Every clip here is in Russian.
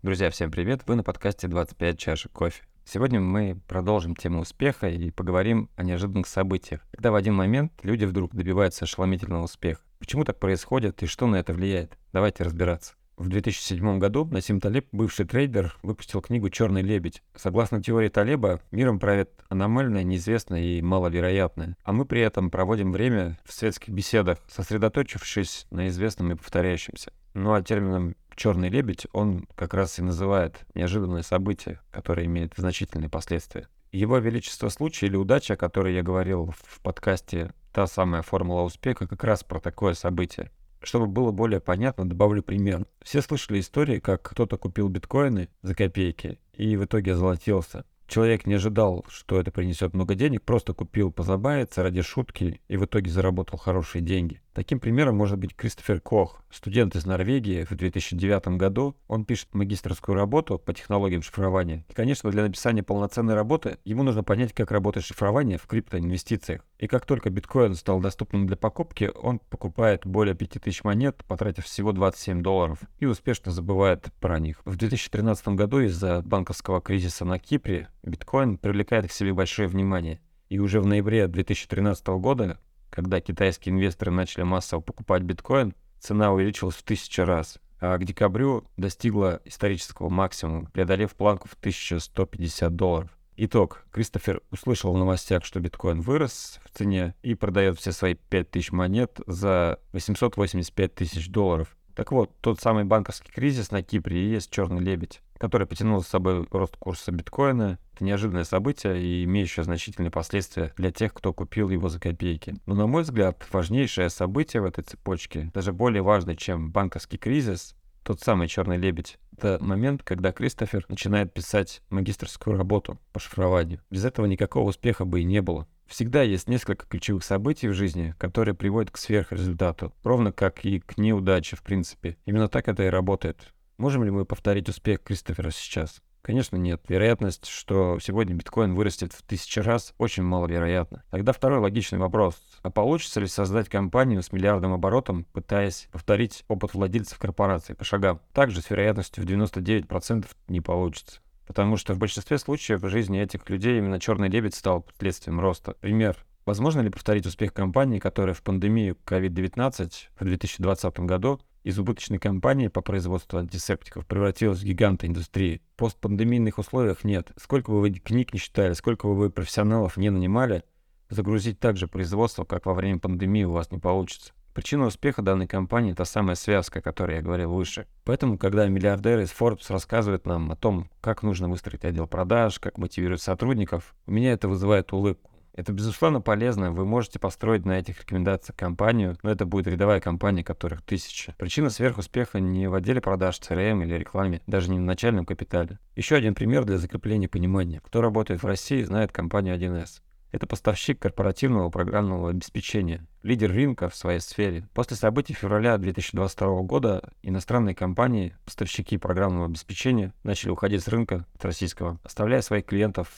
Друзья, всем привет! Вы на подкасте 25 чашек кофе. Сегодня мы продолжим тему успеха и поговорим о неожиданных событиях, когда в один момент люди вдруг добиваются ошеломительного успеха. Почему так происходит и что на это влияет? Давайте разбираться. В 2007 году Насим Талиб, бывший трейдер, выпустил книгу «Черный лебедь». Согласно теории Талиба, миром правит аномальное, неизвестное и маловероятное. А мы при этом проводим время в светских беседах, сосредоточившись на известном и повторяющемся. Ну а термином черный лебедь, он как раз и называет неожиданное событие, которое имеет значительные последствия. Его величество случай или удача, о которой я говорил в подкасте «Та самая формула успеха», как раз про такое событие. Чтобы было более понятно, добавлю пример. Все слышали истории, как кто-то купил биткоины за копейки и в итоге озолотился. Человек не ожидал, что это принесет много денег, просто купил позабавиться ради шутки и в итоге заработал хорошие деньги. Таким примером может быть Кристофер Кох, студент из Норвегии в 2009 году. Он пишет магистрскую работу по технологиям шифрования. И, конечно, для написания полноценной работы ему нужно понять, как работает шифрование в криптоинвестициях. И как только биткоин стал доступным для покупки, он покупает более 5000 монет, потратив всего 27 долларов, и успешно забывает про них. В 2013 году из-за банковского кризиса на Кипре биткоин привлекает к себе большое внимание. И уже в ноябре 2013 года когда китайские инвесторы начали массово покупать биткоин, цена увеличилась в тысячу раз, а к декабрю достигла исторического максимума, преодолев планку в 1150 долларов. Итог. Кристофер услышал в новостях, что биткоин вырос в цене и продает все свои 5000 монет за 885 тысяч долларов. Так вот, тот самый банковский кризис на Кипре и есть черный лебедь, который потянул с собой рост курса биткоина. Это неожиданное событие и имеющее значительные последствия для тех, кто купил его за копейки. Но, на мой взгляд, важнейшее событие в этой цепочке, даже более важное, чем банковский кризис, тот самый черный лебедь. Это момент, когда Кристофер начинает писать магистрскую работу по шифрованию. Без этого никакого успеха бы и не было. Всегда есть несколько ключевых событий в жизни, которые приводят к сверхрезультату, ровно как и к неудаче, в принципе. Именно так это и работает. Можем ли мы повторить успех Кристофера сейчас? Конечно, нет. Вероятность, что сегодня биткоин вырастет в тысячи раз, очень маловероятна. Тогда второй логичный вопрос. А получится ли создать компанию с миллиардным оборотом, пытаясь повторить опыт владельцев корпорации по шагам? Также с вероятностью в 99% не получится. Потому что в большинстве случаев в жизни этих людей именно черный дебет стал следствием роста. Пример. Возможно ли повторить успех компании, которая в пандемию COVID-19 в 2020 году из убыточной компании по производству антисептиков превратилась в гиганта индустрии? В постпандемийных условиях нет. Сколько бы вы книг не читали, сколько бы вы профессионалов не нанимали, загрузить так же производство, как во время пандемии, у вас не получится. Причина успеха данной компании – та самая связка, о которой я говорил выше. Поэтому, когда миллиардеры из Forbes рассказывают нам о том, как нужно выстроить отдел продаж, как мотивировать сотрудников, у меня это вызывает улыбку. Это, безусловно, полезно. Вы можете построить на этих рекомендациях компанию, но это будет рядовая компания, которых тысяча. Причина сверхуспеха не в отделе продаж, CRM или рекламе, даже не в начальном капитале. Еще один пример для закрепления понимания. Кто работает в России, знает компанию 1С. Это поставщик корпоративного программного обеспечения, лидер рынка в своей сфере. После событий февраля 2022 года иностранные компании, поставщики программного обеспечения, начали уходить с рынка от российского, оставляя своих клиентов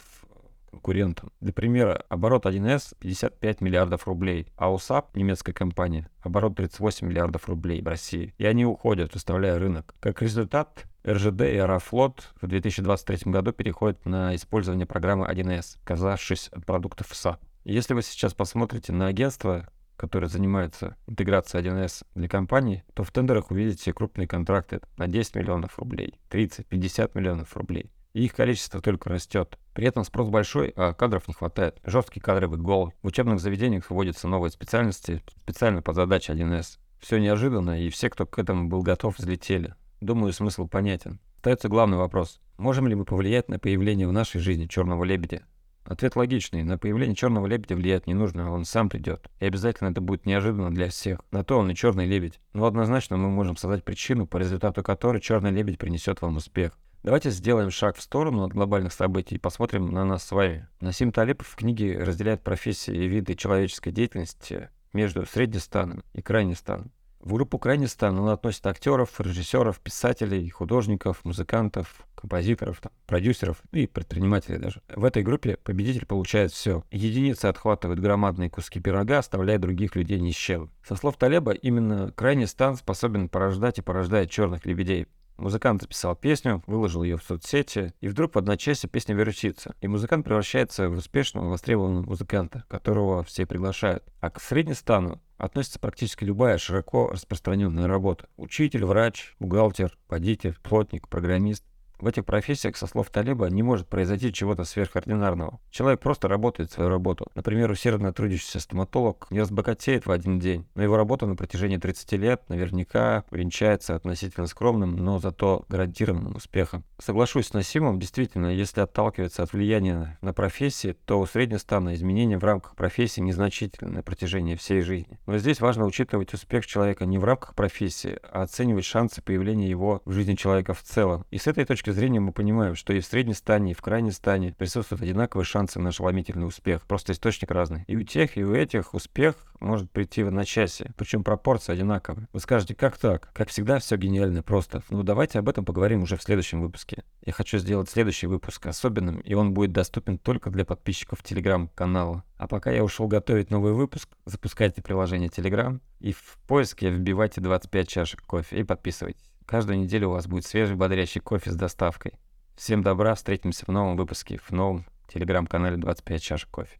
конкурентам. Для примера, оборот 1С 55 миллиардов рублей, а у SAP, немецкая компания, оборот 38 миллиардов рублей в России. И они уходят, оставляя рынок. Как результат, РЖД и Аэрофлот в 2023 году переходят на использование программы 1С, отказавшись от продуктов SAP. Если вы сейчас посмотрите на агентство, которое занимается интеграцией 1С для компаний, то в тендерах увидите крупные контракты на 10 миллионов рублей, 30-50 миллионов рублей. И их количество только растет. При этом спрос большой, а кадров не хватает. Жесткий кадровый голод. В учебных заведениях вводятся новые специальности специально под задачи 1С. Все неожиданно, и все, кто к этому был готов, взлетели. Думаю, смысл понятен. Остается главный вопрос. Можем ли мы повлиять на появление в нашей жизни черного лебедя? Ответ логичный. На появление черного лебедя влиять не нужно, он сам придет. И обязательно это будет неожиданно для всех. На то он и черный лебедь. Но однозначно мы можем создать причину, по результату которой черный лебедь принесет вам успех. Давайте сделаем шаг в сторону от глобальных событий и посмотрим на нас с вами. Насим Талипов в книге разделяет профессии и виды человеческой деятельности между среднестаном и крайнестаном. В группу крайне стан он относит актеров, режиссеров, писателей, художников, музыкантов, композиторов, там, продюсеров и предпринимателей даже. В этой группе победитель получает все. Единицы отхватывают громадные куски пирога, оставляя других людей ни с чем. Со слов Талеба, именно крайний стан способен порождать и порождает черных лебедей. Музыкант записал песню, выложил ее в соцсети, и вдруг в одночасье песня вирусится. И музыкант превращается в успешного, востребованного музыканта, которого все приглашают. А к среднестану относится практически любая широко распространенная работа. Учитель, врач, бухгалтер, водитель, плотник, программист. В этих профессиях, со слов Талиба, не может произойти чего-то сверхординарного. Человек просто работает свою работу. Например, усердно трудящийся стоматолог не разбогатеет в один день, но его работа на протяжении 30 лет наверняка увенчается относительно скромным, но зато гарантированным успехом. Соглашусь с Насимом, действительно, если отталкиваться от влияния на профессии, то у среднестана изменения в рамках профессии незначительны на протяжении всей жизни. Но здесь важно учитывать успех человека не в рамках профессии, а оценивать шансы появления его в жизни человека в целом. И с этой точки точки зрения мы понимаем, что и в средней стане, и в крайней стане присутствуют одинаковые шансы на ошеломительный успех. Просто источник разный. И у тех, и у этих успех может прийти в одночасье. Причем пропорции одинаковые. Вы скажете, как так? Как всегда, все гениально просто. Ну, давайте об этом поговорим уже в следующем выпуске. Я хочу сделать следующий выпуск особенным, и он будет доступен только для подписчиков телеграм-канала. А пока я ушел готовить новый выпуск, запускайте приложение Telegram и в поиске вбивайте 25 чашек кофе и подписывайтесь. Каждую неделю у вас будет свежий бодрящий кофе с доставкой. Всем добра, встретимся в новом выпуске, в новом телеграм-канале 25 чашек кофе.